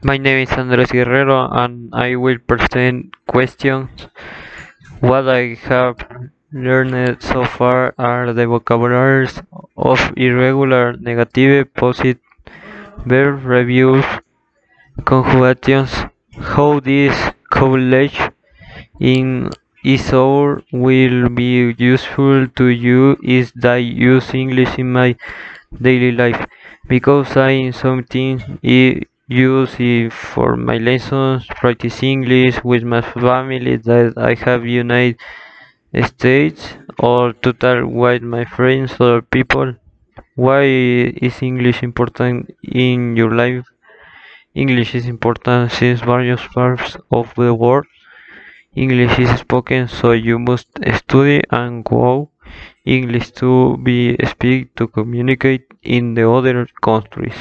My name is Andres Guerrero and I will present questions. What I have learned so far are the vocabularies of irregular, negative, positive, verb reviews, conjugations. How this knowledge in ESOR will be useful to you is that I use English in my daily life because I sometimes use it for my lessons, practice English with my family that I have United States or to talk with my friends or people. Why is English important in your life? English is important since various parts of the world English is spoken, so you must study and grow English to be speak to communicate in the other countries.